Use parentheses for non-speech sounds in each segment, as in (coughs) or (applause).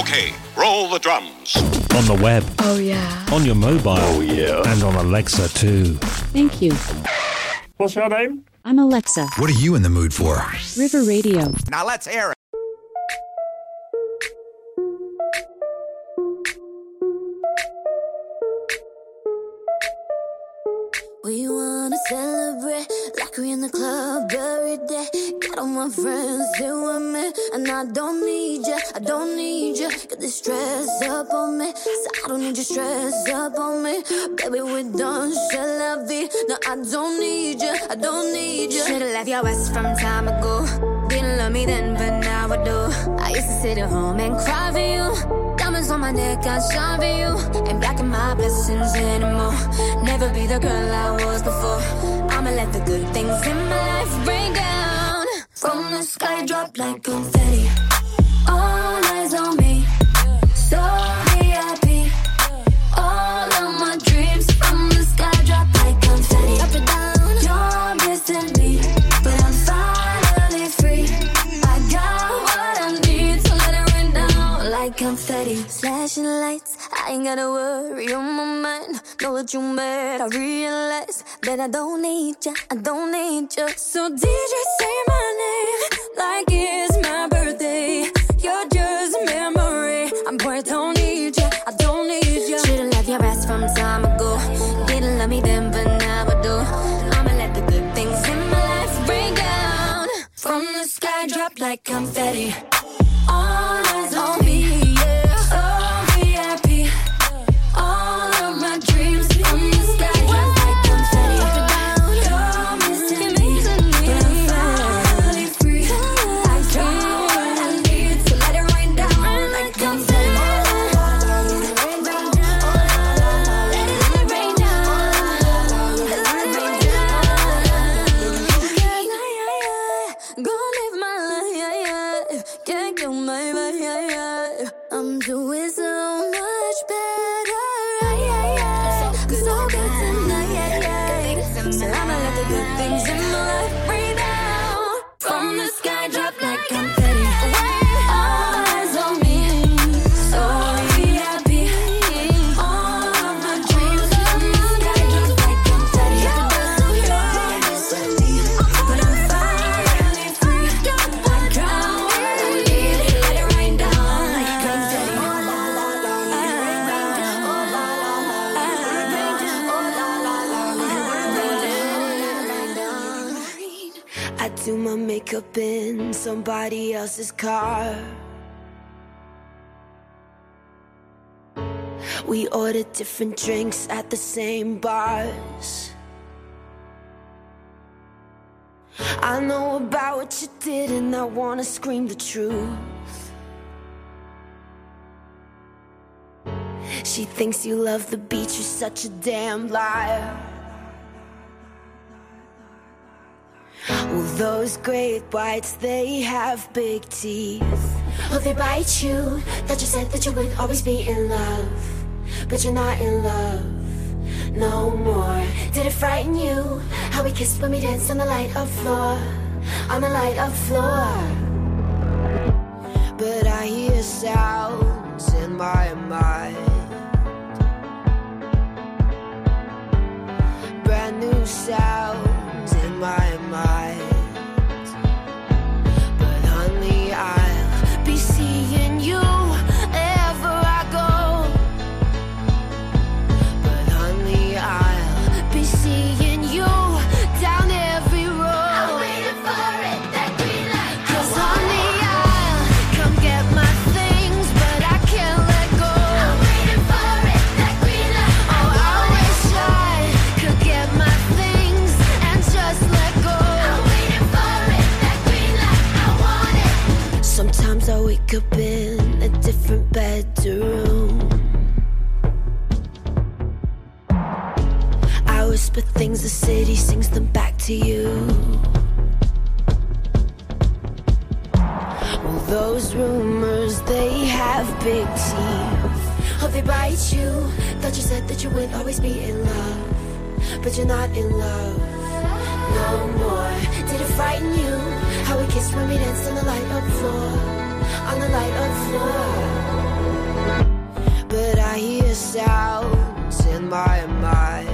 Okay, roll the drums. On the web, Oh, yeah. on your mobile. Oh, yeah. And on Alexa, too. Thank you. What's your name? I'm Alexa. What are you in the mood for? River Radio. Now let's hear it. We wanna celebrate we in the club every day. Got all my friends here with me, and I don't need ya, I don't need ya. Got this stress up on me, so I don't need your stress up on me. Baby, we're done, shall la vie. No, I don't need ya, I don't need ya. Should've left your ass from time ago. Didn't love me then, but now I do. I used to sit at home and cry for you. My neck, I shine for you. Ain't blocking my blessings anymore. Never be the girl I was before. I'ma let the good things in my life rain down. From the sky, drop like confetti. All eyes on me. So Flashing lights, I ain't gotta worry on my mind. Know what you made, I realize that I don't need ya, I don't need ya. So DJ say my name like it's my birthday. You're just a memory. I'm boy, don't need ya, I don't need ya. Should've left your ass from time ago. Didn't love me then, but now I do. I'ma let the good things in my life rain down. From the sky, drop like confetti. All order different drinks at the same bars. I know about what you did, and I wanna scream the truth. She thinks you love the beach, you're such a damn liar. Well, those great whites, they have big teeth. Oh, they bite you. that you said that you would always be in love. But you're not in love no more. Did it frighten you? How we kissed when we danced on the light of floor. On the light of floor. But I hear sounds in my mind. Brand new sounds that you would always be in love, but you're not in love no more. Did it frighten you how we kissed when we danced on the light up floor, on the light up floor? But I hear sounds in my mind.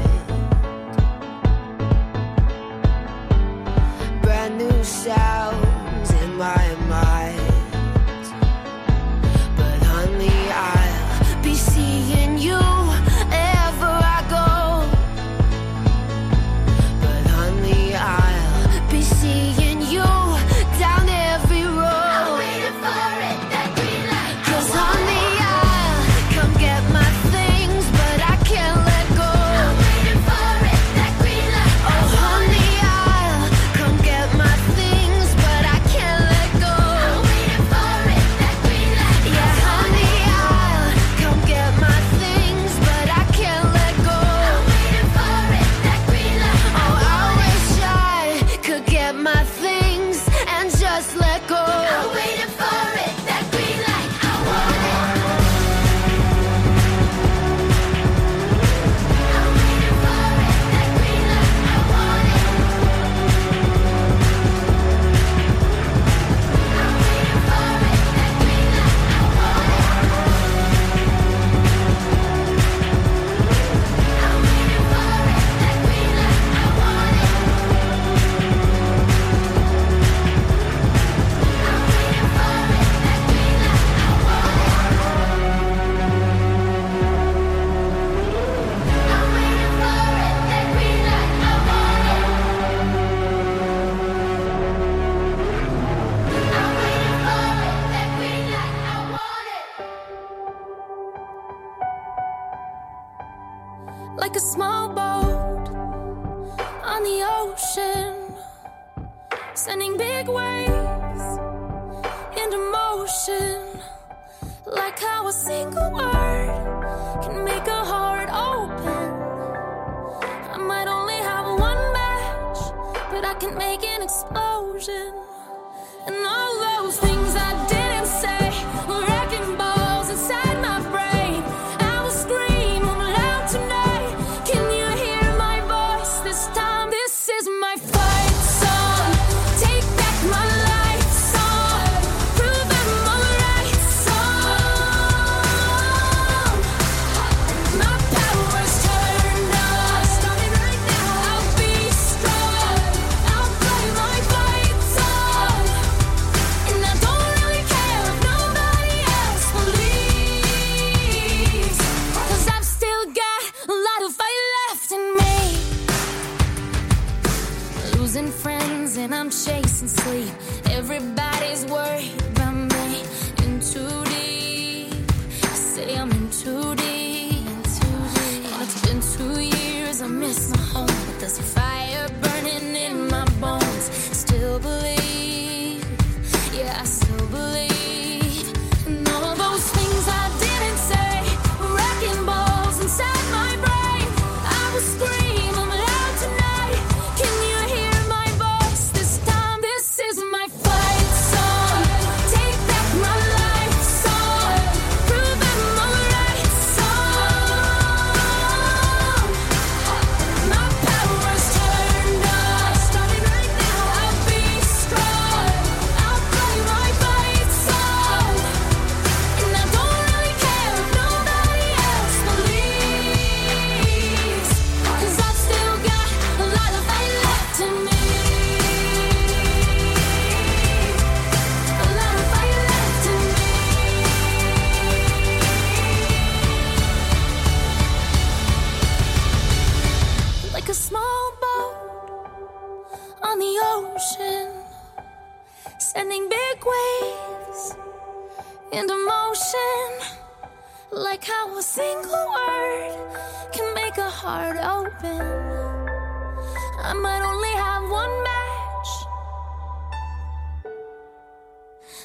I might only have one match,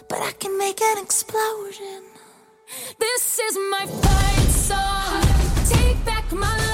but I can make an explosion. This is my fight song. Take back my life.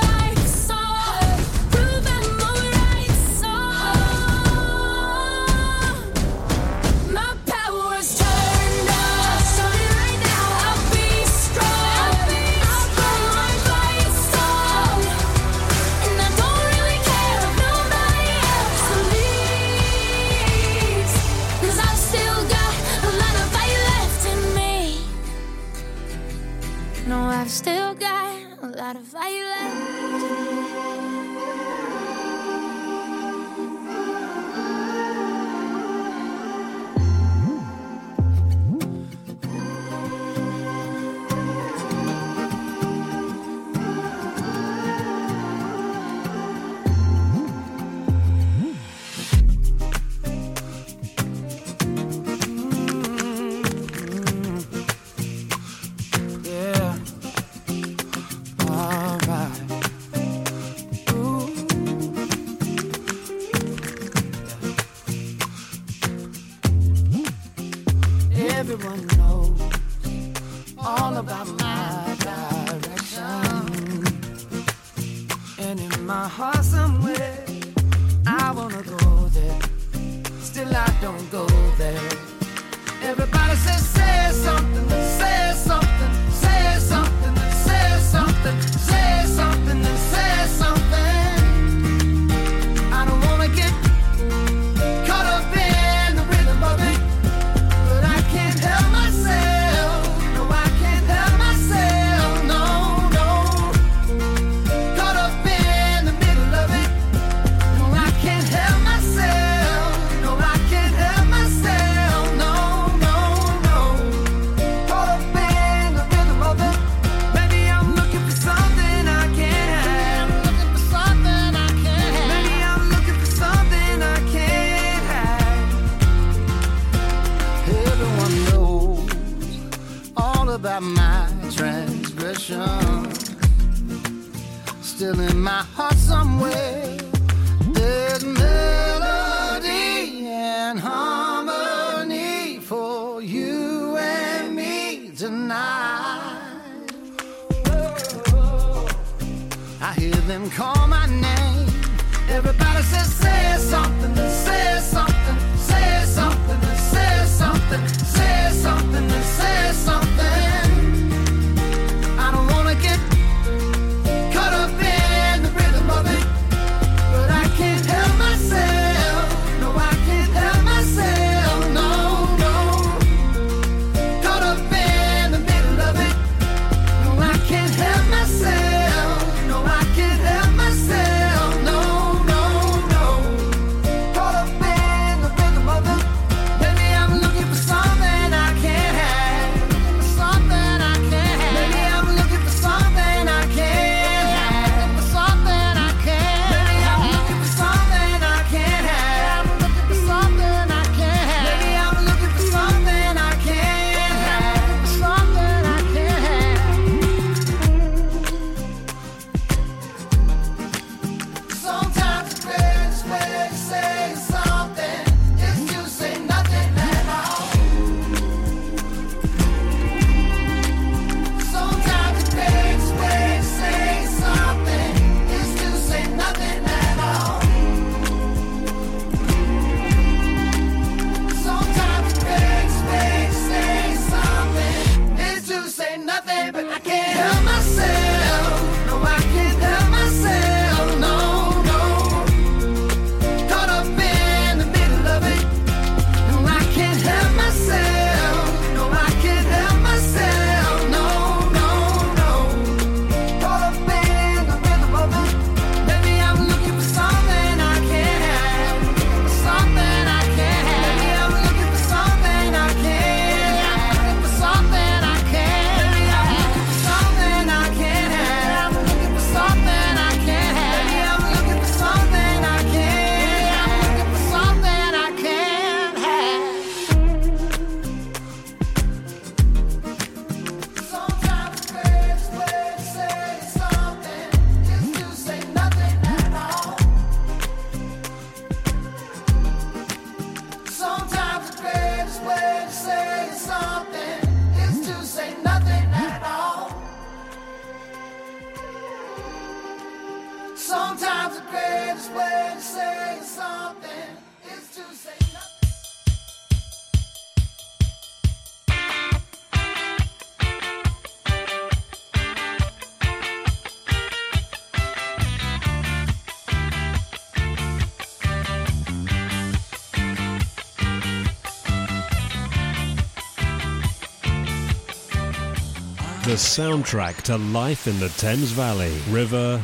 the soundtrack to life in the Thames Valley. River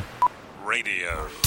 Radio.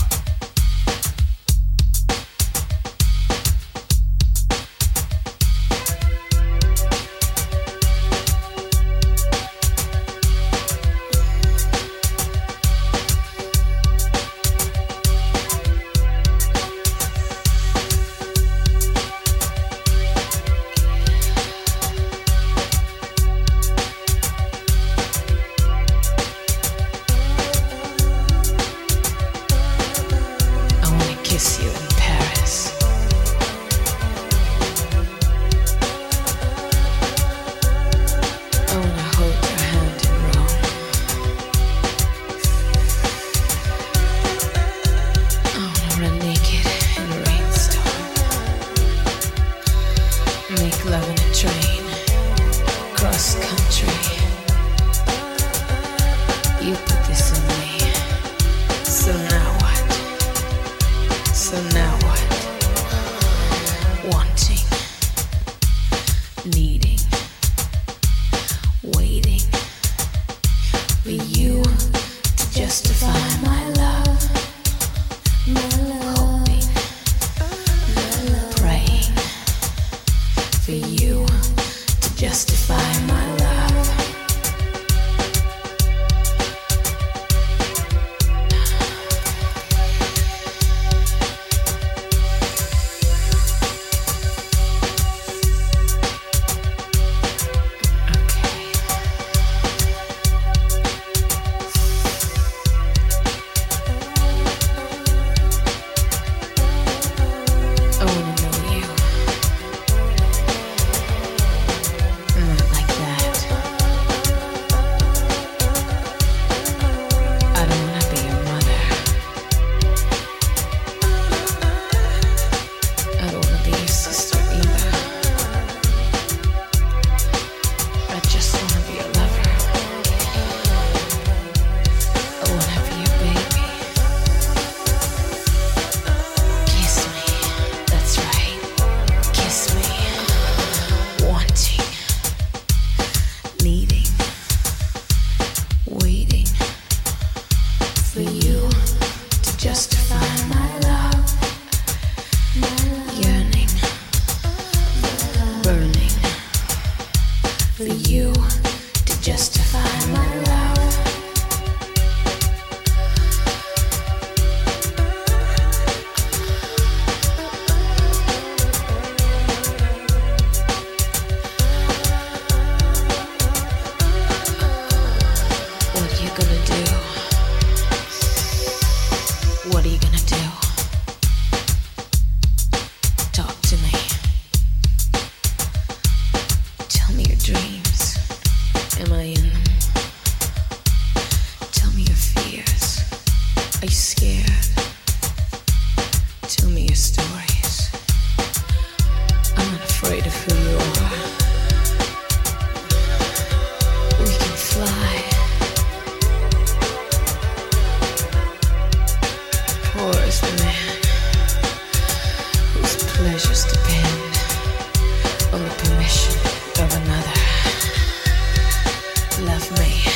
love me.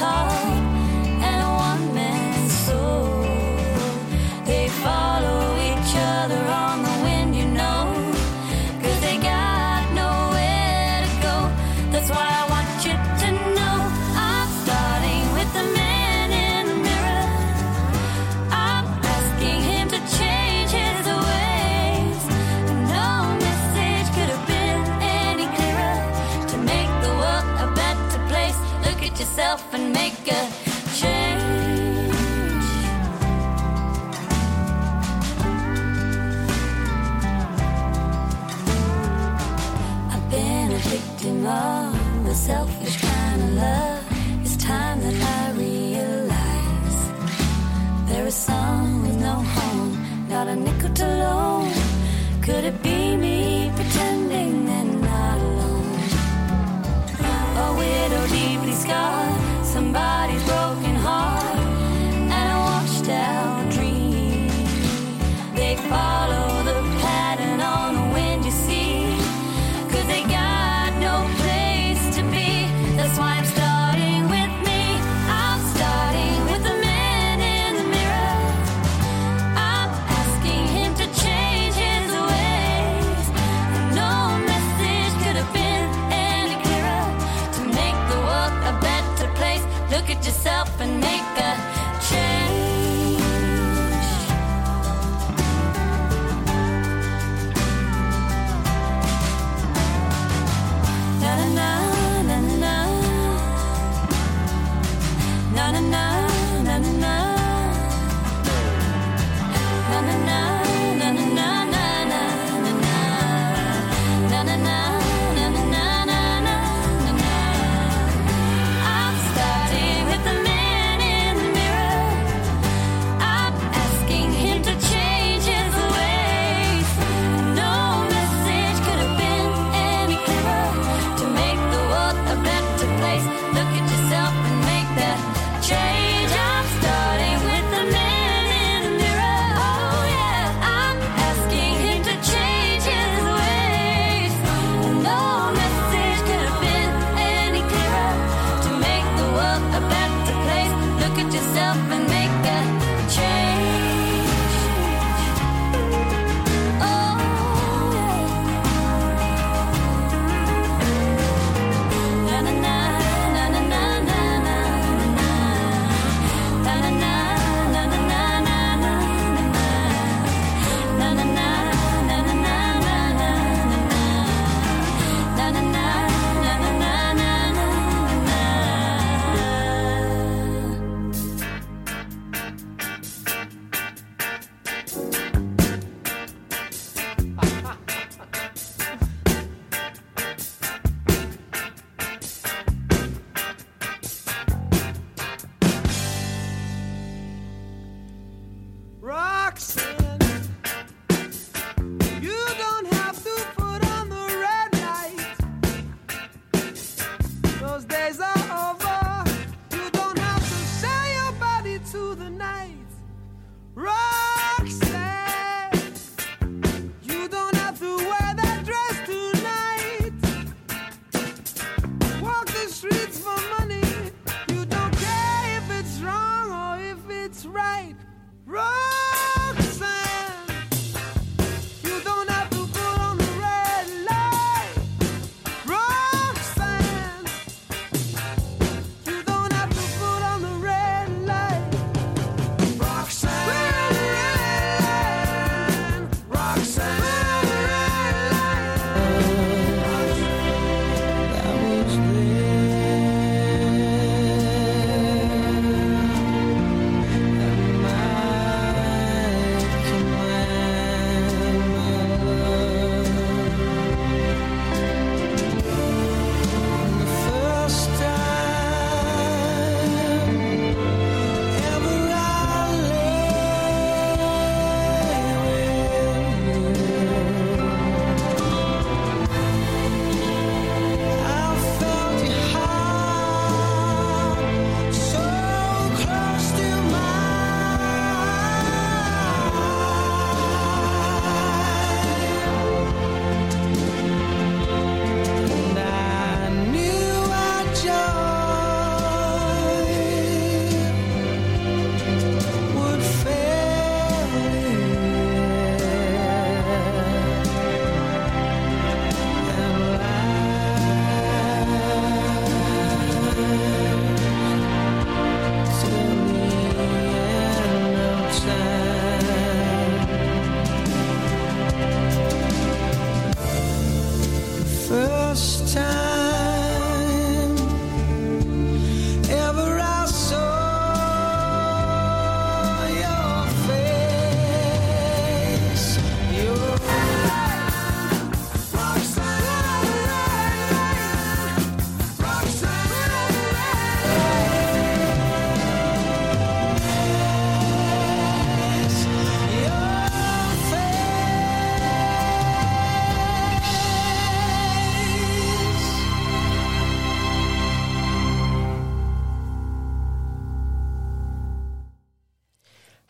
A better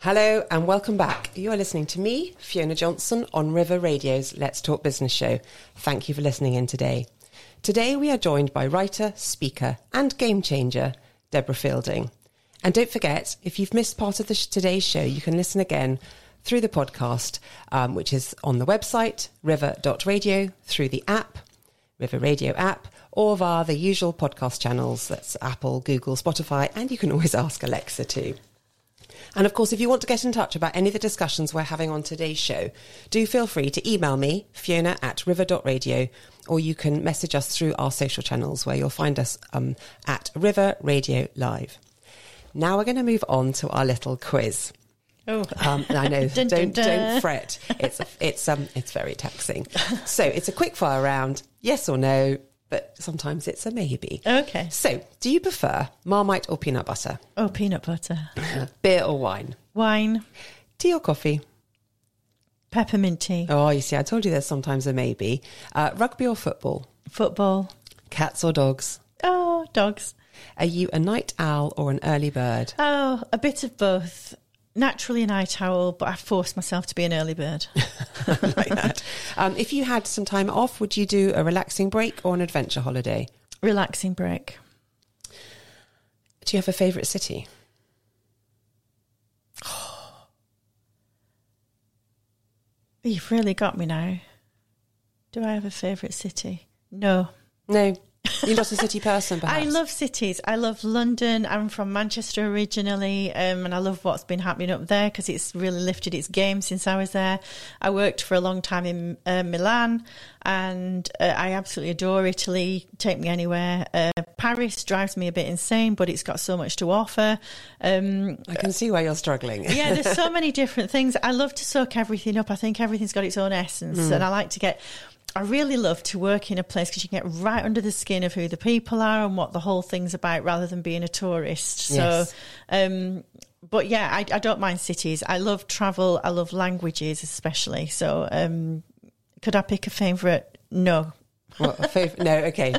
Hello and welcome back. You are listening to me, Fiona Johnson, on River Radio's Let's Talk Business show. Thank you for listening in today. Today we are joined by writer, speaker, and game changer, Deborah Fielding. And don't forget, if you've missed part of sh- today's show, you can listen again through the podcast, um, which is on the website, river.radio, through the app, River Radio app, or via the usual podcast channels. That's Apple, Google, Spotify, and you can always ask Alexa too. And of course, if you want to get in touch about any of the discussions we're having on today's show, do feel free to email me, fiona at river.radio, or you can message us through our social channels where you'll find us um, at River Radio Live. Now we're going to move on to our little quiz. Oh, Um, I know, Dun, (laughs) don't dun, dun. don't fret. It's it's um it's very taxing. So it's a quick fire round, yes or no, but sometimes it's a maybe. Okay. So, do you prefer Marmite or peanut butter, oh, peanut butter, (laughs) beer or wine, wine, tea or coffee? peppermint tea, Oh, you see, I told you there's sometimes a maybe. Uh, rugby or football, football. cats or dogs. Oh, dogs. Are you a night owl or an early bird? Oh, a bit of both. Naturally a night owl, but I forced myself to be an early bird. (laughs) (laughs) like that. Um, if you had some time off, would you do a relaxing break or an adventure holiday? Relaxing break. Do you have a favourite city? (gasps) You've really got me now. Do I have a favourite city? No. No, you're not a city person. (laughs) Perhaps I love cities. I love London. I'm from Manchester originally, um, and I love what's been happening up there because it's really lifted its game since I was there. I worked for a long time in uh, Milan, and uh, I absolutely adore Italy. Take me anywhere. Uh, Paris drives me a bit insane, but it's got so much to offer. Um, I can see why you're struggling. yeah, there's so (laughs) many different things. I love to soak everything up. I think everything's got its own essence, Mm. and I like to get. I really love to work in a place because you can get right under the skin of who the people are and what the whole thing's about, rather than being a tourist. Yes. So, um, but yeah, I, I don't mind cities. I love travel. I love languages, especially. So, um, could I pick a favourite? No. Well, a fav- no, okay.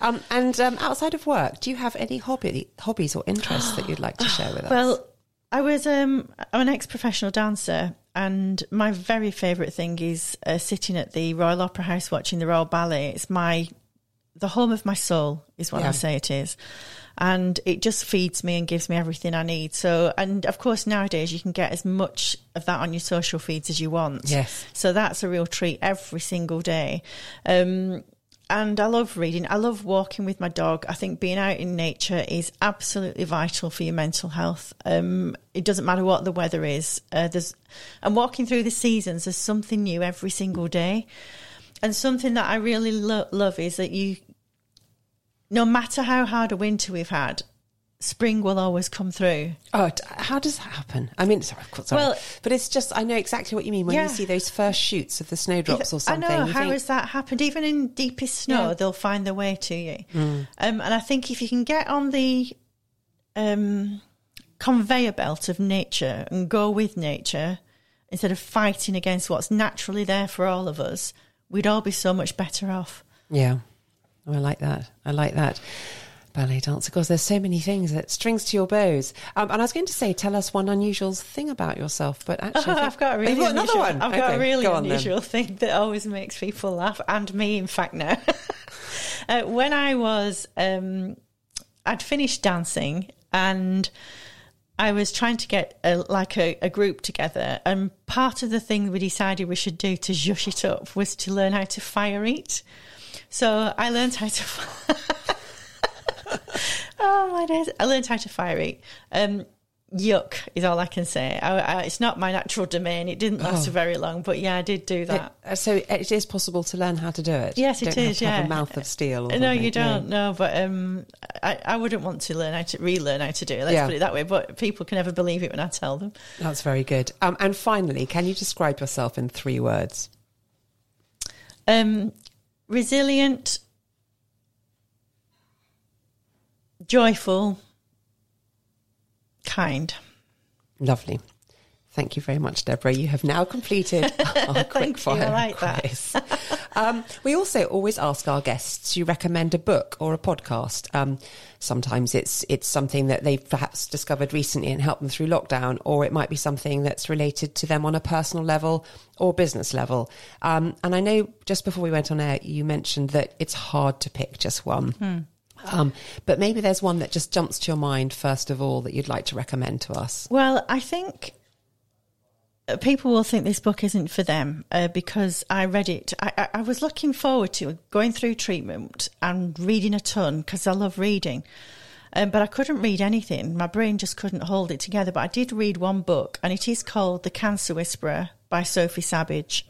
Um, and um, outside of work, do you have any hobby, hobbies or interests that you'd like to share with us? (gasps) Well, I was um, I'm an ex-professional dancer, and my very favourite thing is uh, sitting at the Royal Opera House watching the Royal Ballet. It's my the home of my soul, is what Yeah. I say it is, and it just feeds me and gives me everything I need. So, and of course nowadays you can get as much of that on your social feeds as you want. Yes. So that's a real treat every single day. Um, and I love reading. I love walking with my dog. I think being out in nature is absolutely vital for your mental health. Um, it doesn't matter what the weather is. Uh, there's, and walking through the seasons, there's something new every single day. And something that I really lo- love is that you, no matter how hard a winter we've had, spring will always come through. Oh, how does that happen? I mean, sorry, of course, sorry. Well- but it's just I know exactly what you mean when Yeah. you see those first shoots of the snowdrops or something. I know how think, has that happened? Even in deepest snow, Yeah. they'll find their way to you. Mm. Um, and I think if you can get on the um, conveyor belt of nature and go with nature instead of fighting against what's naturally there for all of us, we'd all be so much better off. Yeah, oh, I like that. I like that. Ballet dancer, because there's so many things that strings to your bows. Um, and I was going to say, tell us one unusual thing about yourself, but (laughs) actually, I've got a really You've another unusual, one. I've got a really go on then. unusual thing that always makes people laugh, and me, in fact, now. (laughs) uh, when I was, um, I'd finished dancing, and I was trying to get a, like a, a group together, and part of the thing we decided we should do to zhush it up was to learn how to fire eat. So I learned how to. (laughs) (laughs) oh my days! I learned how to fire eat. Um, yuck is all I can say. I, I, it's not my natural domain. It didn't last Oh. very long, but yeah, I did do that. Uh, So it is possible to learn how to do it. Yes, it is, have yeah. a mouth of steel. Or no, something, you don't. No, but um, I, I wouldn't want to learn how to relearn how to do it. Let's Yeah. put it that way. But people can never believe it when I tell them. That's very good. Um, and finally, can you describe yourself in three words? Um, resilient, joyful, kind. Lovely. Thank you very much, Deborah. You have now completed (laughs) our quick fire like that. quiz. um, we also always ask our guests to recommend a book or a podcast. Um, sometimes it's it's something that they've perhaps discovered recently and helped them through lockdown, or it might be something that's related to them on a personal level or business level. Um, and I know just before we went on air, you mentioned that it's hard to pick just one. Hmm. Um, but maybe there's one that just jumps to your mind first of all that you'd like to recommend to us. Well, I think uh, people will think this book isn't for them uh, because I read it. I, I, I was looking forward to going through treatment and reading a ton because I love reading. Um, but I couldn't read anything. My brain just couldn't hold it together. But I did read one book, and it is called The Cancer Whisperer by Sophie Sabbage.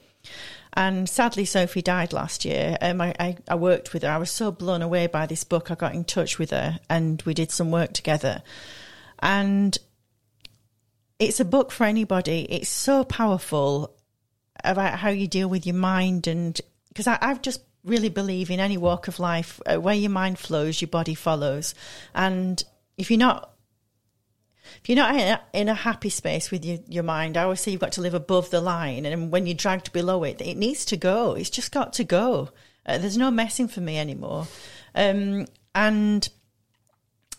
And sadly, Sophie died last year. Um, I, I, I worked with her. I was so blown away by this book. I got in touch with her and we did some work together. And it's a book for anybody. It's so powerful about how you deal with your mind. And because I've just really believe in any walk of life, uh, where your mind flows, your body follows. And if you're not if you're not in a, in a happy space with your, your mind, I always say you've got to live above the line. And when you're dragged below it, it needs to go. It's just got to go. Uh, there's no messing for me anymore. Um, and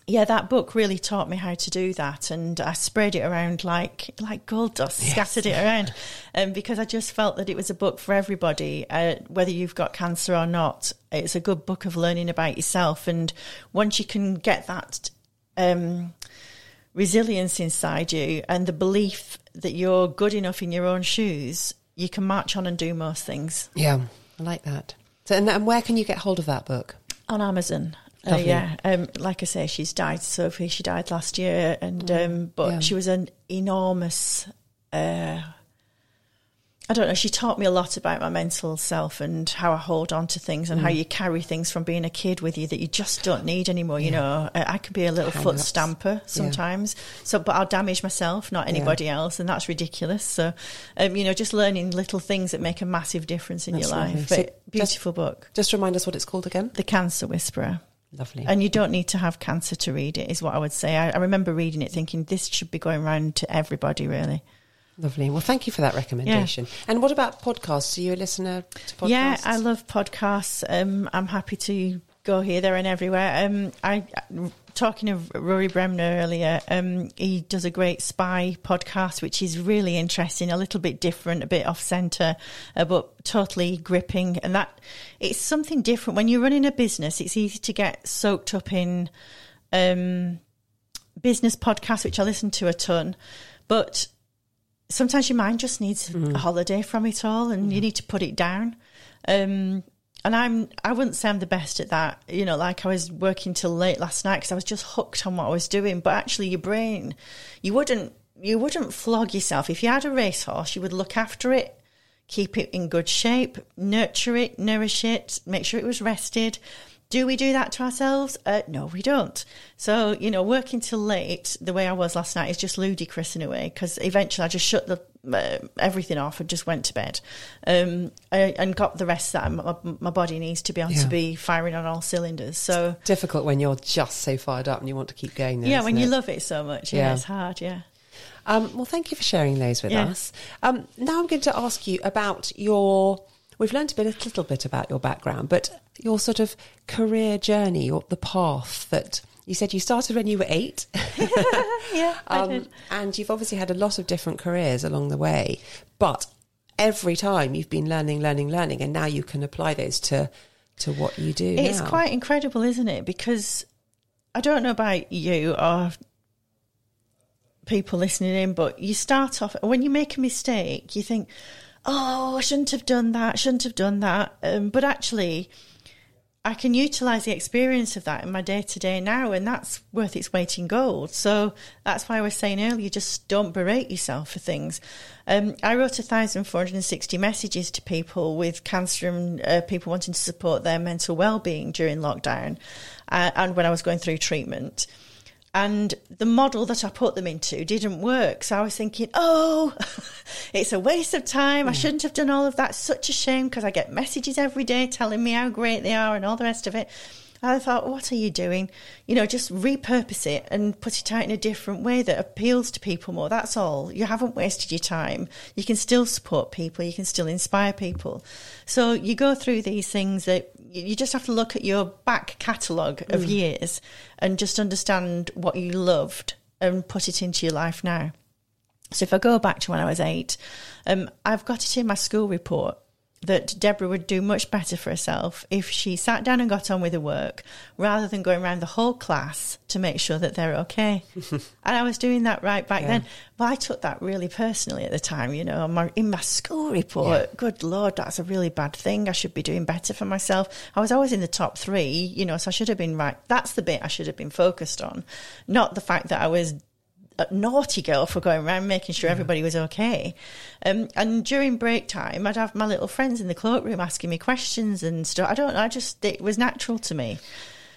yeah, that book really taught me how to do that. And I spread it around like like gold dust, scattered it around, um, because I just felt that it was a book for everybody, uh, whether you've got cancer or not. It's a good book of learning about yourself. And once you can get that. Um, resilience inside you and the belief that you're good enough in your own shoes, you can march on and do most things. Yeah, I like that. So, and, and where can you get hold of that book? On Amazon. Uh, yeah, um, like I say, she's died. Sophie, she died last year, and um, but yeah. she was an enormous. Uh, I don't know. She taught me a lot about my mental self and how I hold on to things and how Mm. you carry things from being a kid with you that you just don't need anymore. You know, I, I can be a little foot stamper sometimes. So, but I'll damage myself, not anybody else, and that's ridiculous. So, um, you know, just learning little things that make a massive difference in That's your lovely. life. So But beautiful book, Just remind us what it's called again. The Cancer Whisperer. Lovely. And you don't need to have cancer to read it, is what I would say. I, I remember reading it thinking this should be going around to everybody, really. Lovely. Well, thank you for that recommendation. And what about podcasts? Are you a listener to podcasts? Yeah, I love podcasts. Um, I'm happy to go here, there, and everywhere. Um, I talking of Rory Bremner earlier. Um, he does a great spy podcast, which is really interesting, a little bit different, a bit off center, uh, but totally gripping. And that it's something different when you're running a business. It's easy to get soaked up in um, business podcasts, which I listen to a ton, but sometimes your mind just needs Mm. a holiday from it all, and you need to put it down. Um, and I'm I wouldn't say I'm the best at that. You know, like I was working till late last night because I was just hooked on what I was doing. But actually, your brain, you wouldn't you wouldn't flog yourself if you had a racehorse. You would look after it, keep it in good shape, nurture it, nourish it, make sure it was rested. Do we do that to ourselves? Uh, no, we don't. So, you know, working till late the way I was last night is just ludicrous in a way because eventually I just shut the uh, everything off and just went to bed um, I, and got the rest that my, my body needs to be able Yeah. to be firing on all cylinders. So, Difficult when you're just so fired up and you want to keep going. There, yeah, when isn't you love it so much, yeah, Yeah. it's hard, yeah. Um, well, thank you for sharing those with Yeah. us. Um, now I'm going to ask you about your. We've learned a bit, a little bit about your background, but your sort of career journey or the path that you said you started when you were eight, (laughs) Yeah, um, and you've obviously had a lot of different careers along the way. But every time you've been learning, learning, learning, and now you can apply those to to what you do. It's now. quite incredible, isn't it? Because I don't know about you or people listening in, but you start off when you make a mistake, you think, "Oh, I shouldn't have done that. Shouldn't have done that." Um, but actually, I can utilize the experience of that in my day to day now, and that's worth its weight in gold. So that's why I was saying earlier, just don't berate yourself for things. Um, I wrote 1,460 messages to people with cancer and uh, people wanting to support their mental well being during lockdown uh, and when I was going through treatment. And the model that I put them into didn't work. So I was thinking, oh, (laughs) it's a waste of time. I mm. shouldn't have done all of that. Such a shame because I get messages every day telling me how great they are and all the rest of it. And I thought, what are you doing? You know, just repurpose it and put it out in a different way that appeals to people more. That's all. You haven't wasted your time. You can still support people. You can still inspire people. So you go through these things that you just have to look at your back catalogue of years and just understand what you loved and put it into your life now. So if I go back to when I was eight, um, I've got it in my school report that Deborah would do much better for herself if she sat down and got on with her work rather than going around the whole class to make sure that they're okay. (laughs) and I was doing that right back Yeah. then. But I took that really personally at the time, you know, my, in my school report. Good Lord, that's a really bad thing. I should be doing better for myself. I was always in the top three, you know, so I should have been right. That's the bit I should have been focused on, not the fact that I was naughty girl for going around making sure everybody was okay. Um, and during break time, I'd have my little friends in the cloakroom asking me questions and stuff. I don't know. I just, it was natural to me.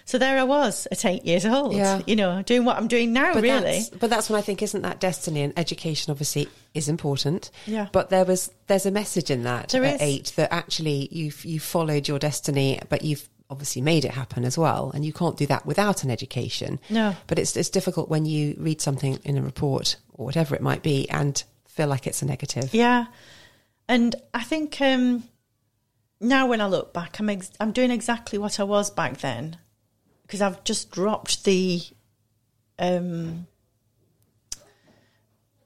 So there I was at eight years old, Yeah. you know, doing what I'm doing now, but really. That's, but that's when I think isn't that destiny and education obviously is important. Yeah. But there was there's a message in that There at is. eight that actually you've you followed your destiny, but you've obviously made it happen as well, and you can't do that without an education. No. But it's it's difficult when you read something in a report or whatever it might be and feel like it's a negative. Yeah, and I think um, now when I look back, I'm ex- I'm doing exactly what I was back then because I've just dropped the um,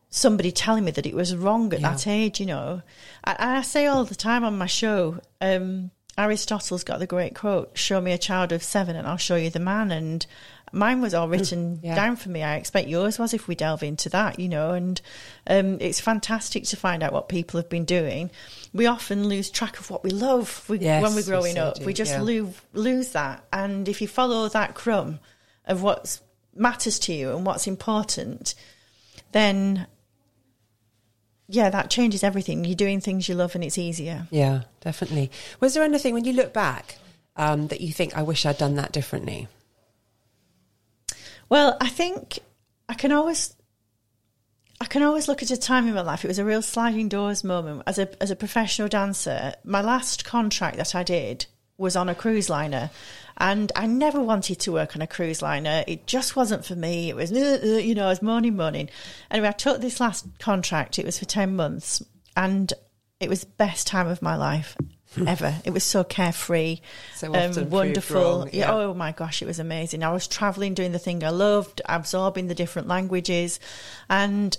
somebody telling me that it was wrong at Yeah. that age. You know, I, I say all the time on my show. Um, Aristotle's got the great quote: "Show me a child of seven, and I'll show you the man." And mine was all (laughs) written Yeah. down for me. I expect yours was if we delve into that, you know. And um, it's fantastic to find out what people have been doing. We often lose track of what we love we, Yes, when we're we growing so up. do, we just yeah. lose lose that. And if you follow that crumb of what matters to you and what's important, then yeah, that changes everything. You're doing things you love, and it's easier. Yeah, definitely. Was there anything when you look back um, that you think I wish I'd done that differently? Well, I think I can always I can always look at a time in my life. It was a real sliding doors moment as a as a professional dancer. My last contract that I did was on a cruise liner. And I never wanted to work on a cruise liner. It just wasn't for me. It was, "Uh, uh," you know, I was moaning, moaning. Anyway, I took this last contract. It was for 10 months. And it was the best time of my life (laughs) ever. It was so carefree, So proved wonderful. wrong, yeah. Oh my gosh, it was amazing. I was traveling, doing the thing I loved, absorbing the different languages. And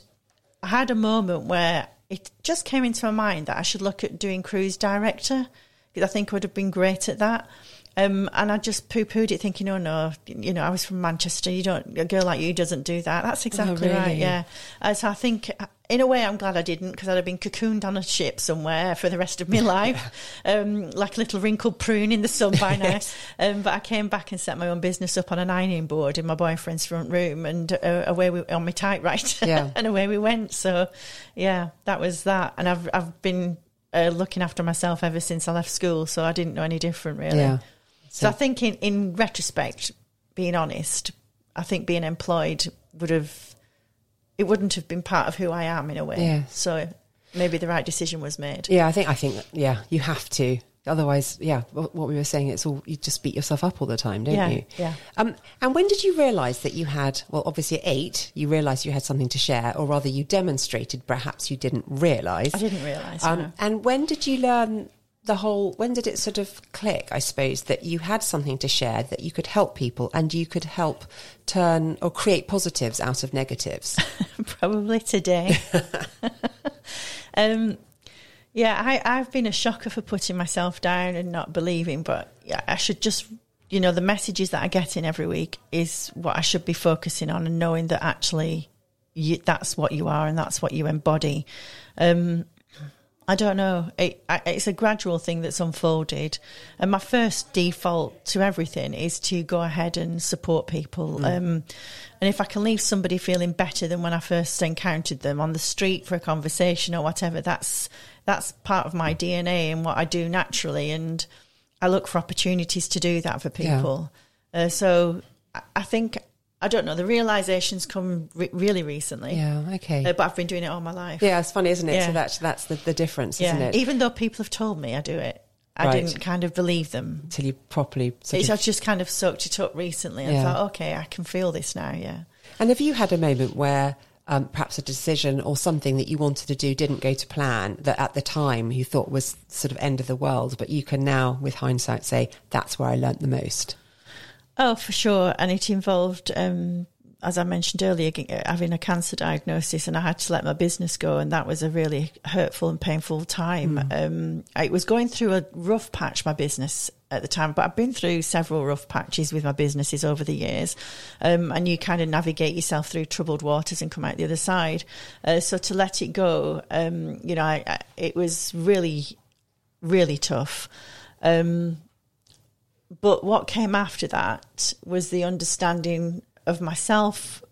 I had a moment where it just came into my mind that I should look at doing cruise director I think I would have been great at that. Um, and I just poo pooed it, thinking, oh no, you know, I was from Manchester. You don't, a girl like you doesn't do that. That's exactly right. Oh, really? Yeah. Uh, so I think, in a way, I'm glad I didn't because I'd have been cocooned on a ship somewhere for the rest of my (laughs) life, um, like a little wrinkled prune in the sun by (laughs) now. um, but I came back and set my own business up on an ironing board in my boyfriend's front room, and uh, away we on my typewriter, Yeah. (laughs) and away we went. So, yeah, that was that. And I've I've been uh, looking after myself ever since I left school, so I didn't know any different really. Yeah. So I think, in, in retrospect, being honest, I think being employed would have, it wouldn't have been part of who I am in a way. Yeah. So maybe the right decision was made. Yeah, I think I think yeah, you have to. Otherwise, yeah, what we were saying, it's all you just beat yourself up all the time, don't Yeah, you? yeah. Um, and when did you realise that you had? Well, obviously at eight, you realised you had something to share, or rather, you demonstrated. Perhaps you didn't realise. I didn't realise. Um, no. And when did you learn the whole? When did it sort of click? I suppose that you had something to share, that you could help people, and you could help turn or create positives out of negatives. (laughs) Probably today. (laughs) (laughs) um, yeah, I, I've been a shocker for putting myself down and not believing, but yeah, I should just, you know, the messages that I get in every week is what I should be focusing on and knowing that actually you, that's what you are and that's what you embody. Um, I don't know. It, I, it's a gradual thing that's unfolded. And my first default to everything is to go ahead and support people. Um, and if I can leave somebody feeling better than when I first encountered them on the street for a conversation or whatever, that's that's part of my DNA and what I do naturally. And I look for opportunities to do that for Yeah. people. Uh, so I- I think I don't know. The realizations come re- really recently. yeah. Okay. Uh, but I've been doing it all my life. yeah, it's funny, isn't it? So Yeah. that's that's the, the difference, Yeah, isn't it? even though people have told me I do it, I Right. didn't kind of believe them. Until you properly. Sort of, I've just kind of soaked it up recently and Yeah. thought, okay, I can feel this now. Yeah. And have you had a moment where um, perhaps a decision or something that you wanted to do didn't go to plan that at the time you thought was sort of end of the world, but you can now, with hindsight, say that's where I learnt the most? Oh, for sure. And it involved, um, as I mentioned earlier, having a cancer diagnosis, and I had to let my business go, and that was a really hurtful and painful time. Um, it was going through a rough patch, my business at the time, but I've been through several rough patches with my businesses over the years, um, and you kind of navigate yourself through troubled waters and come out the other side. Uh, so to let it go, um, you know, I, I, it was really, really tough. Um, but what came after that was the understanding of myself,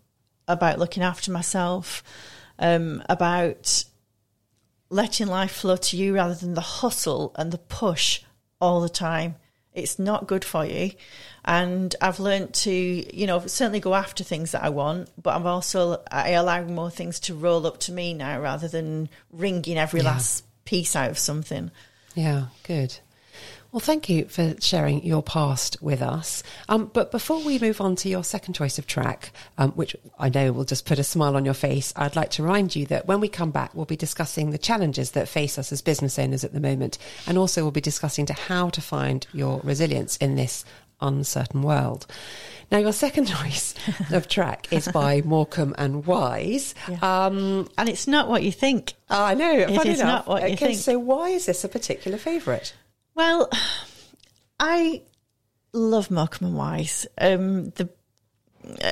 about looking after myself, um, about letting life flow to you rather than the hustle and the push all the time. It's not good for you. And I've learned to, you know, certainly go after things that I want, but I'm also, I allow more things to roll up to me now rather than wringing every last piece out of something. Yeah, good. Well, thank you for sharing your past with us. Um, but before we move on to your second choice of track, um, which I know will just put a smile on your face, I'd like to remind you that when we come back, we'll be discussing the challenges that face us as business owners at the moment, and also we'll be discussing to how to find your resilience in this uncertain world. Now, your second (laughs) choice of track is by (laughs) Morecambe and Wise. Um, And it's not what you think. I know. It is enough. not what you okay, think. so why is this a particular favourite? Well, I love Morecambe and Wise. Um, the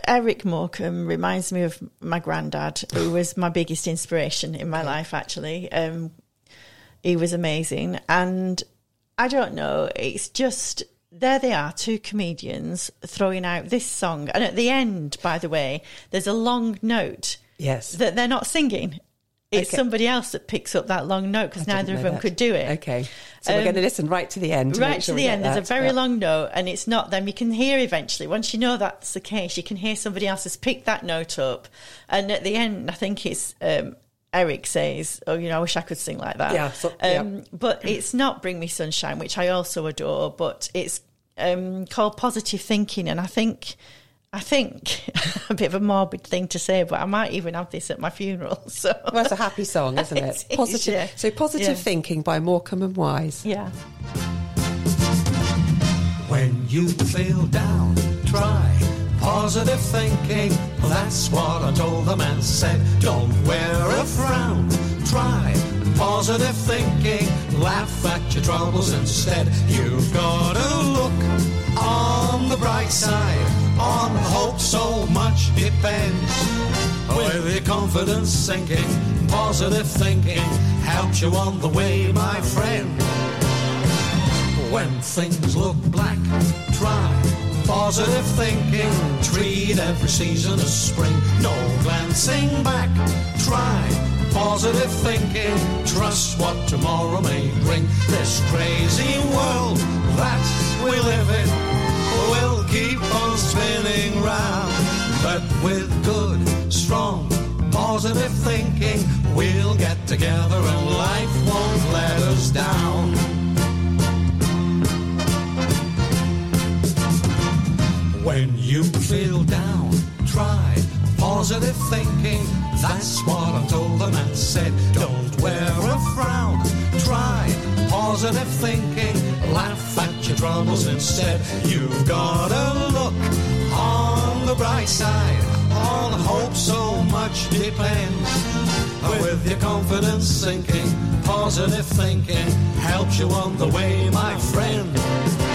Eric Morecambe reminds me of my granddad, who (sighs) was my biggest inspiration in my life. Actually, um, he was amazing, and I don't know. It's just there they are, two comedians throwing out this song, and at the end, by the way, there's a long note Yes. that they're not singing. It's Okay. somebody else that picks up that long note because neither of them that. could do it. Okay. So we're Um, going to listen right to the end. to right sure to the end. There's a very Yeah. long note, and it's not them. You can hear eventually. Once you know that's the case, you can hear somebody else has picked that note up. And at the end, I think it's um, Eric says, "Oh, you know, I wish I could sing like that." Yeah, so- yeah. um, but it's not "Bring Me Sunshine," which I also adore. But it's um, called "Positive Thinking," and I think, I think, (laughs) a bit of a morbid thing to say, but I might even have this at my funeral. (laughs) So Well, it's a happy song, (laughs) isn't it? It is, Positive. yeah. So positive Yeah. thinking by Morecambe and Wise. yeah. When you feel down, try positive thinking. That's what I told the man said. Don't wear a frown. Try positive thinking. Laugh at your troubles instead. You've got to look on the bright side. On hope, so much depends. With your confidence sinking, positive thinking helps you on the way, my friend. When things look black, try positive thinking. Treat every season as spring. No glancing back. Try positive thinking. Trust what tomorrow may bring. This crazy world that we live in keep on spinning round. But with good, strong, positive thinking, we'll get together and life won't let us down. When you feel down, try positive thinking. That's what I told them and said. Don't troubles instead. You've gotta look on the bright side. On hope, so much depends. With your confidence sinking, positive thinking helps you on the way, my friend.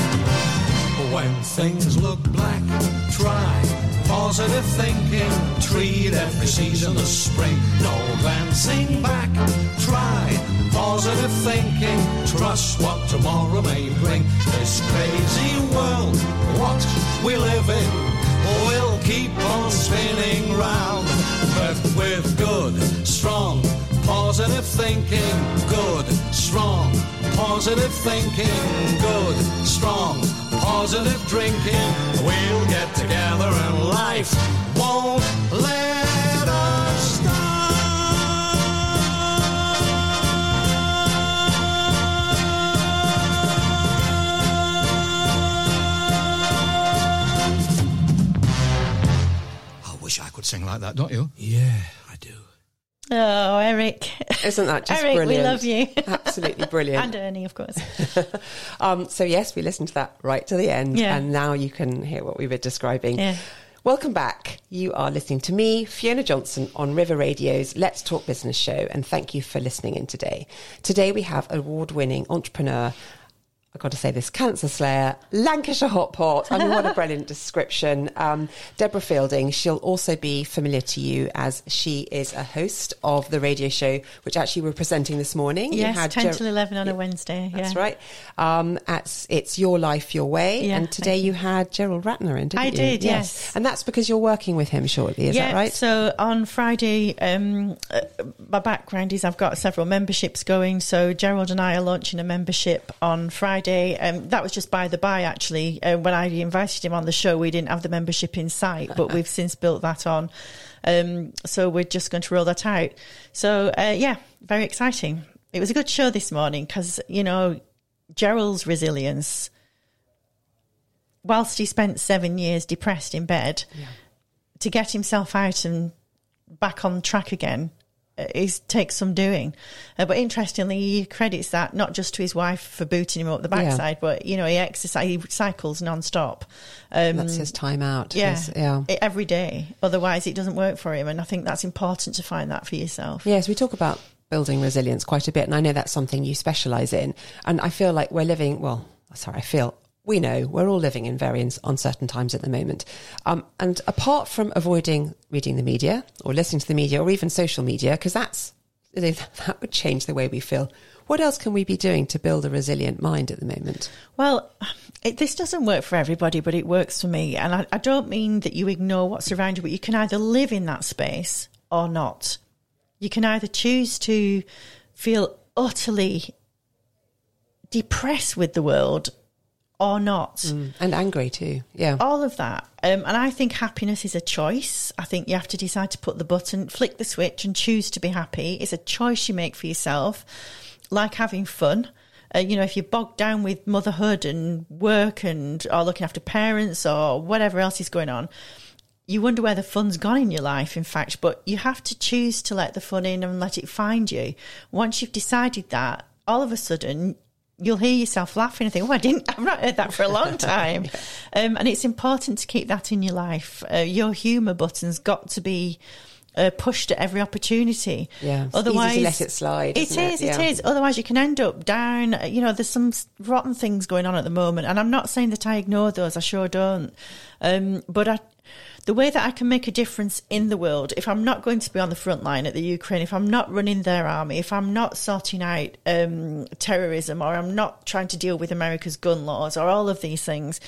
When things look black, try positive thinking. Treat every season as spring. No glancing back. Try positive thinking. Trust what tomorrow may bring. This crazy world, what we live in, will keep on spinning round. But with good, strong, positive thinking. Good, strong, positive thinking. Good, strong, positive drinking. We'll get together and life won't let us stop. I wish I could sing like that, don't you? Yeah. Oh, Eric. Isn't that just (laughs) Eric, brilliant? we love you. Absolutely brilliant. (laughs) and Ernie, of course. (laughs) Um, so yes, we listened to that right to the end, Yeah. and now you can hear what we were describing. Yeah. Welcome back. You are listening to me, Fiona Johnson, on River Radio's Let's Talk Business show, and thank you for listening in today. Today we have award-winning entrepreneur. Got to say this, Cancer Slayer, Lancashire Hot Pot. I mean, what a (laughs) brilliant description. Um, Deborah Fielding, she'll also be familiar to you as she is a host of the radio show, which actually we're presenting this morning. You yes, had 10 Ger- till 11 on a Wednesday. that's right. Um, at it's your life, your way. Yeah, and today thank you had Gerald Ratner in, didn't I you? did, yes. And that's because you're working with him shortly. Is yeah, that right? So on Friday, um, uh, my background is I've got several memberships going. So Gerald and I are launching a membership on Friday. Um, that was just by the by, actually. Uh, when I invited him on the show, we didn't have the membership in sight, but we've (laughs) since built that on. Um, so we're just going to roll that out. So uh, yeah, very exciting. It was a good show this morning because you know Gerald's resilience. Whilst he spent seven years depressed in bed, to get himself out and back on track again is takes some doing. Uh, but interestingly, he credits that not just to his wife for booting him up the Yeah. backside, but you know he exercise, he cycles non-stop. Um, that's his time out. yeah, His- yeah. every day. Otherwise, it doesn't work for him, and I think that's important to find that for yourself. Yes, we talk about building resilience quite a bit, and I know that's something you specialise in. And I feel like we're living, well, sorry, I feel we know we're all living in very uncertain times at the moment. Um, and apart from avoiding reading the media or listening to the media or even social media, because that's (laughs) that would change the way we feel. What else can we be doing to build a resilient mind at the moment? Well, it, this doesn't work for everybody, but it works for me. And I, I don't mean that you ignore what's around you, but you can either live in that space or not. You can either choose to feel utterly depressed with the world or not. Mm. And angry too. Yeah. All of that. Um, and I think happiness is a choice. I think you have to decide to put the button, flick the switch, and choose to be happy. It's a choice you make for yourself, like having fun. Uh, you know, if you're bogged down with motherhood and work and or looking after parents or whatever else is going on, you wonder where the fun's gone in your life, in fact. But you have to choose to let the fun in and let it find you. Once you've decided that, all of a sudden you'll hear yourself laughing and think, "Oh, I didn't. I've not heard that for a long (laughs) time." yeah. um, and it's important to keep that in your life. Uh, your humour button's got to be. Uh, pushed at every opportunity. Yeah. Otherwise, let it slide. It is. It? Yeah. it is. Otherwise, you can end up down. You know, there's some rotten things going on at the moment, and I'm not saying that I ignore those. I sure don't. Um, but I, the way that I can make a difference in the world, if I'm not going to be on the front line at the Ukraine, if I'm not running their army, if I'm not sorting out um, terrorism, or I'm not trying to deal with America's gun laws, or all of these things,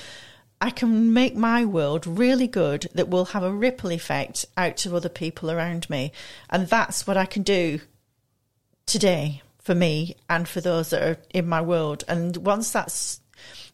I can make my world really good that will have a ripple effect out to other people around me. And that's what I can do today for me and for those that are in my world. And once that's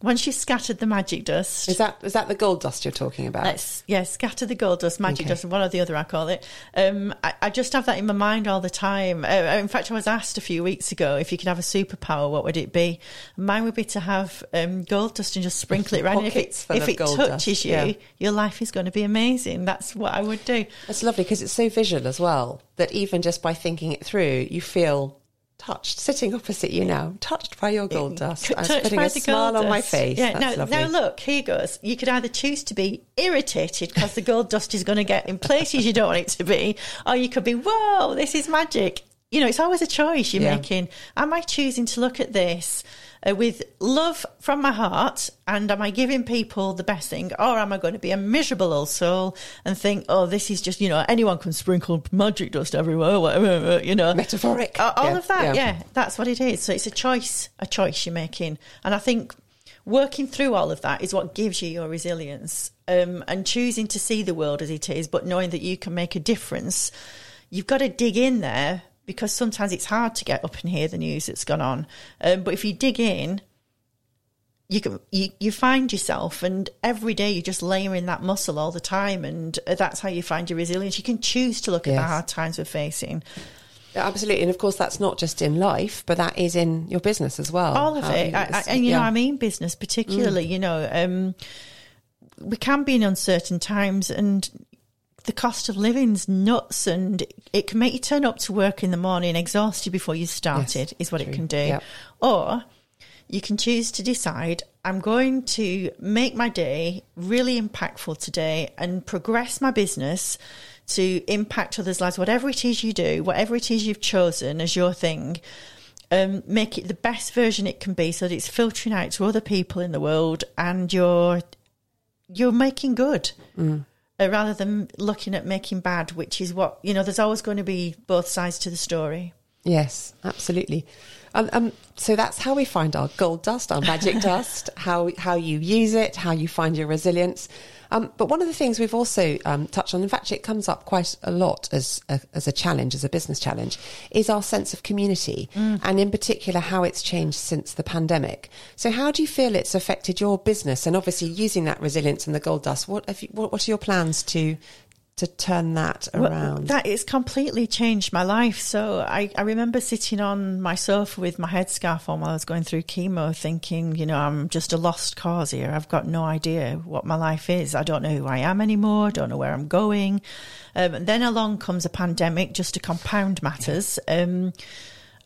once you've scattered the magic dust, is that is that the gold dust you're talking about? Let's yeah, scatter the gold dust, magic okay. dust, one or the other I call it. Um, I, I, just have that in my mind all the time. Uh, in fact, I was asked a few weeks ago if you could have a superpower, what would it be? Mine would be to have um, gold dust and just sprinkle it around. if it, if it touches dust. you, yeah. your life is going to be amazing. That's what I would do. That's lovely because it's so visual as well that even just by thinking it through, you feel touched, sitting opposite you now, touched by your gold dust. I was putting a smile on my face. Yeah, That's now, now look, here goes. You could either choose to be irritated because the gold dust is going to get in places you don't want it to be, or you could be, whoa, this is magic. You know, it's always a choice you're yeah. making. Am I choosing to look at this? Uh, with love from my heart and am I giving people the best thing or am I going to be a miserable old soul and think, oh, this is just, you know, anyone can sprinkle magic dust everywhere, whatever, you know. Metaphoric. Uh, all yeah. of that, yeah. yeah, that's what it is. So it's a choice, a choice you're making. And I think working through all of that is what gives you your resilience um, and choosing to see the world as it is, but knowing that you can make a difference. You've got to dig in there because sometimes it's hard to get up and hear the news that's gone on. Um, but if you dig in, you can you, you find yourself, and every day you're just layering that muscle all the time, and uh, that's how you find your resilience. You can choose to look yes. at the hard times we're facing. Absolutely, and of course that's not just in life, but that is in your business as well. All of it, I, I, and you yeah. know, I mean business particularly. Mm. You know, um, we can be in uncertain times, and the cost of living's nuts and it can make you turn up to work in the morning exhausted before you started yes, is what true. it can do yep. or you can choose to decide i'm going to make my day really impactful today and progress my business to impact others lives whatever it is you do whatever it is you've chosen as your thing um, make it the best version it can be so that it's filtering out to other people in the world and you're you're making good mm uh, rather than looking at making bad, which is what, you know, there's always going to be both sides to the story. Yes, absolutely. Um, um, so that's how we find our gold dust, our magic (laughs) dust, how how you use it, how you find your resilience. Um, but one of the things we've also um, touched on, in fact, it comes up quite a lot as a, as a challenge, as a business challenge, is our sense of community, mm. and in particular how it's changed since the pandemic. So, how do you feel it's affected your business? And obviously, using that resilience and the gold dust, what you, what, what are your plans to to turn that around? Well, that it's completely changed my life. So I, I remember sitting on my sofa with my headscarf on while I was going through chemo, thinking, you know, I'm just a lost cause here. I've got no idea what my life is. I don't know who I am anymore. I don't know where I'm going. Um, and then along comes a pandemic just to compound matters. Um,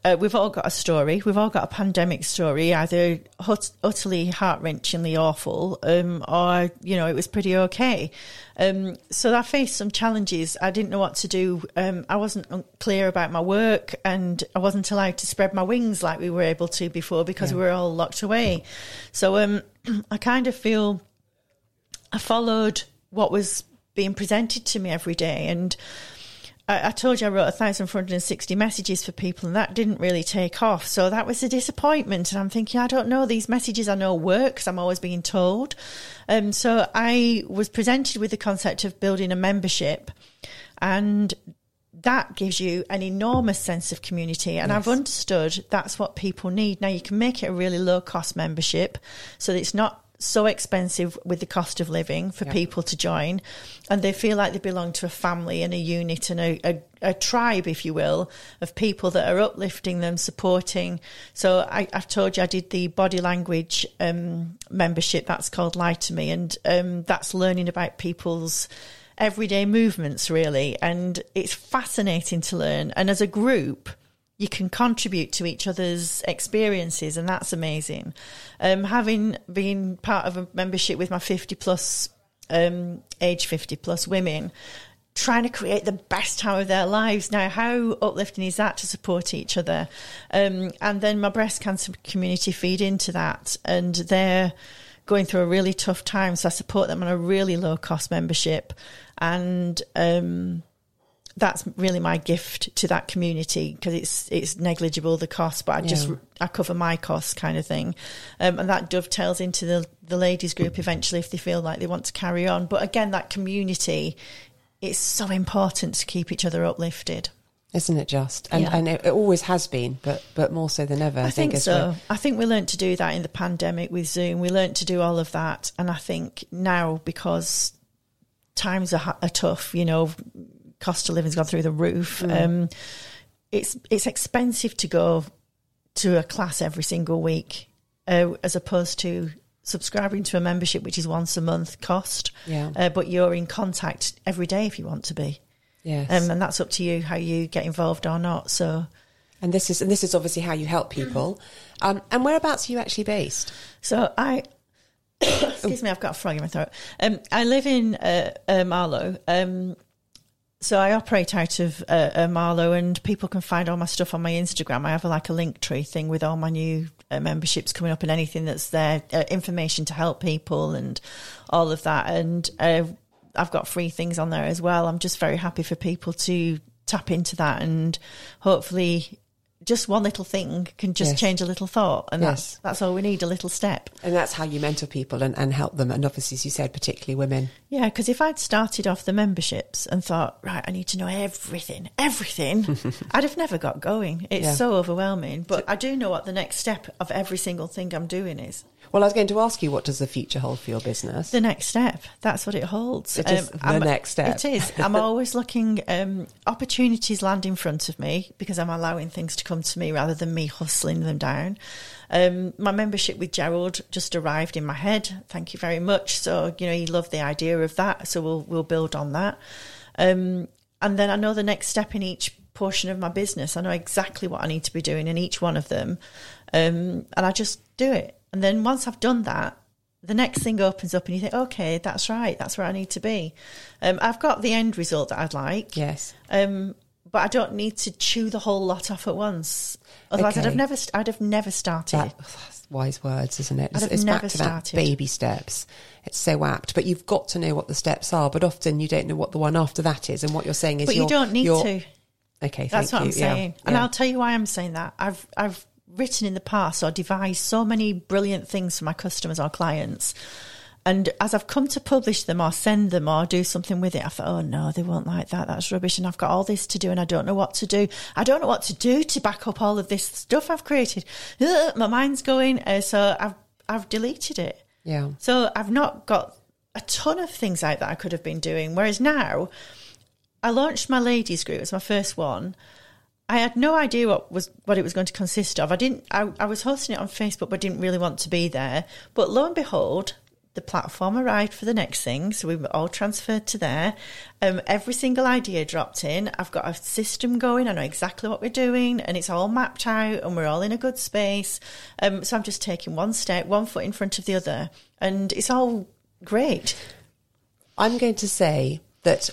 uh, we've all got a story. We've all got a pandemic story, either hut- utterly heart wrenchingly awful, um, or you know it was pretty okay. Um, so I faced some challenges. I didn't know what to do. Um, I wasn't clear about my work, and I wasn't allowed to spread my wings like we were able to before because yeah. we were all locked away. So um, (clears throat) I kind of feel I followed what was being presented to me every day, and I, I told you I wrote 1,460 messages for people and that didn't really take off. So that was a disappointment. And I'm thinking, I don't know, these messages I know work because I'm always being told. Um, so I was presented with the concept of building a membership and that gives you an enormous sense of community. And yes. I've understood that's what people need. Now, you can make it a really low cost membership so that it's not so expensive with the cost of living for Yeah. people to join, and they feel like they belong to a family and a unit and a, a, a tribe, if you will, of people that are uplifting them, supporting. So I, I've told you I did the body language um, membership. That's called Lie to Me, and um, that's learning about people's everyday movements, really, and it's fascinating to learn. And as a group you can contribute to each other's experiences, and that's amazing. Um, having been part of a membership with my 50 plus, um, age 50 plus women, trying to create the best time of their lives. Now, how uplifting is that to support each other? Um, and then my breast cancer community feed into that, and they're going through a really tough time. So I support them on a really low cost membership, and um, that's really my gift to that community because it's it's negligible the cost, but I just Yeah. I cover my costs kind of thing, um, and that dovetails into the the ladies group eventually if they feel like they want to carry on. But again, that community, it's so important to keep each other uplifted. Isn't it just? And, Yeah. and it, it always has been, but but more so than ever. I, I think as so. I think we learned to do that in the pandemic with Zoom. We learned to do all of that, and I think now because times are, are tough, you know, cost of living's gone through the roof. Um, it's it's expensive to go to a class every single week, uh, as opposed to subscribing to a membership which is once a month cost. Yeah. Uh, but you're in contact every day if you want to be, Yes. um, and that's up to you how you get involved or not. So. and this is and this is obviously how you help people. Um, and whereabouts are you actually based? So I, (coughs) excuse me, I've got a frog in my throat. Um, I live in uh, uh, Marlow. Um, so I operate out of uh, uh, Marlow, and people can find all my stuff on my Instagram. I have a, like a link tree thing with all my new uh, memberships coming up and anything that's there, uh, information to help people and all of that. And uh, I've got free things on there as well. I'm just very happy for people to tap into that and hopefully. Just one little thing can just Yes. change a little thought, and Yes. that's that's all we need. A little step. And that's how you mentor people and, and help them. And obviously, as you said, particularly women. Yeah, because if I'd started off the memberships and thought, right, I need to know everything, everything, (laughs) I'd have never got going. It's Yeah. so overwhelming. But I do know what the next step of every single thing I'm doing is. Well, I was going to ask you, what does the future hold for your business? The next step. That's what it holds. Um, It is the I'm- next step. It is. I'm (laughs) always looking, um, opportunities land in front of me because I'm allowing things to come to me rather than me hustling them down. Um, my membership with Gerald just arrived in my head. Thank you very much. So, you know, he loved the idea of that. So we'll, we'll build on that. Um, and then I know the next step in each portion of my business. I know exactly what I need to be doing in each one of them. Um, and I just do it. And then once I've done that, the next thing opens up and you think, okay, that's right, that's where I need to be. Um, I've got the end result that I'd like, yes. um, but I don't need to chew the whole lot off at once. Otherwise, I'd have never, I'd have never started. That, oh, that's wise words, isn't it? I'd have it's back never to that started. baby steps. It's so apt, but you've got to know what the steps are. But often you don't know what the one after that is. And what you're saying is, but you don't need to. Okay, That's thank what you. I'm saying. Yeah, And yeah. I'll tell you why I'm saying that. I've I've written in the past or devised so many brilliant things for my customers or clients. And as I've come to publish them or send them or do something with it, I thought, oh no, they won't like that. That's rubbish. And I've got all this to do and I don't know what to do. I don't know what to do to back up all of this stuff I've created. Ugh, my mind's going. Uh, so I've, I've deleted it. yeah. So I've not got a ton of things out that I could have been doing. Whereas now, I launched my ladies group. It was my first one. I had no idea what was what it was going to consist of. I didn't. I, I was hosting it on Facebook, but didn't really want to be there. But lo and behold, the platform arrived for the next thing, so we were all transferred to there. Um, every single idea dropped in. I've got a system going. I know exactly what we're doing, and it's all mapped out, and we're all in a good space. Um, so I'm just taking one step, one foot in front of the other, and it's all great. I'm going to say that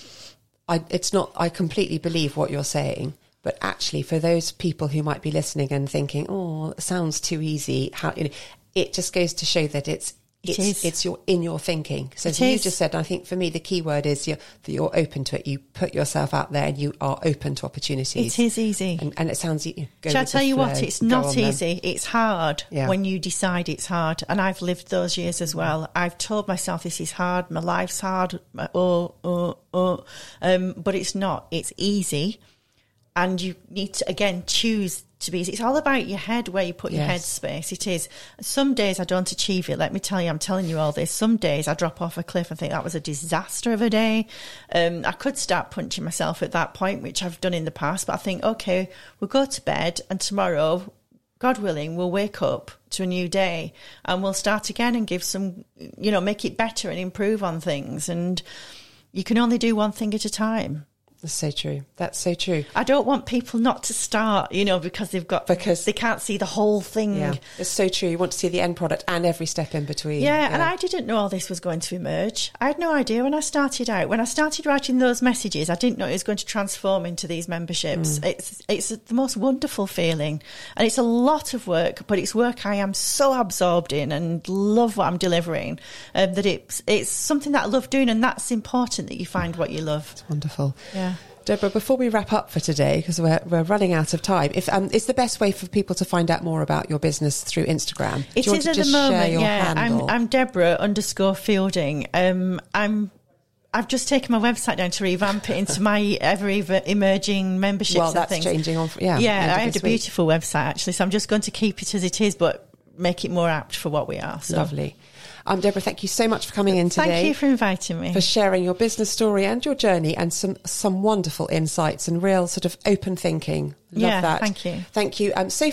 I, it's not. I completely believe what you're saying, but actually, for those people who might be listening and thinking, "Oh, sounds too easy," how you know, it just goes to show that it's. It It's, is. it's your in your thinking. So you just said, I think for me the key word is you're, that you're open to it. You put yourself out there and you are open to opportunities. It is easy. and, and it sounds. e- Go Shall I tell you what? It's not easy. It's hard Yeah. when you decide it's hard. And I've lived those years as well. I've told myself this is hard. My life's hard. My, oh, oh, oh. Um, but it's not. It's easy. And you need to again choose to be. It's all about your head, where you put your Yes. headspace. It is. Some days I don't achieve it. Let me tell you, I'm telling you all this. Some days I drop off a cliff and think that was a disaster of a day. Um, I could start punching myself at that point, which I've done in the past. But I think, okay, we'll go to bed, and tomorrow, God willing, we'll wake up to a new day, and we'll start again and give some, you know, make it better and improve on things. And you can only do one thing at a time. That's so true. That's so true. I don't want people not to start, you know, because they've got Because- they can't see the whole thing. Yeah, it's so true. You want to see the end product and every step in between. Yeah, and I didn't know all this was going to emerge. I had no idea when I started out. When I started writing those messages, I didn't know it was going to transform into these memberships. Mm. It's it's the most wonderful feeling, and it's a lot of work, but it's work I am so absorbed in and love what I'm delivering. Um, that it's it's something that I love doing, and that's important that you find what you love. It's wonderful. Yeah. Deborah, before we wrap up for today, because we're, we're running out of time, if um, is the best way for people to find out more about your business through Instagram? It want at the just share moment. your Yeah, I'm. I'm Deborah underscore Fielding. Um, I'm. I've just taken my website down to revamp it into my (laughs) ever emerging memberships. Well, and that's things. changing on- yeah, yeah. I had a week. beautiful website actually, so I'm just going to keep it as it is, but make it more apt for what we are. So. Lovely. Um, Deborah, thank you so much for coming in today. Thank you for inviting me. for sharing your business story and your journey and some some wonderful insights and real sort of open thinking. Love Yeah, that. thank you. Thank you. Um, so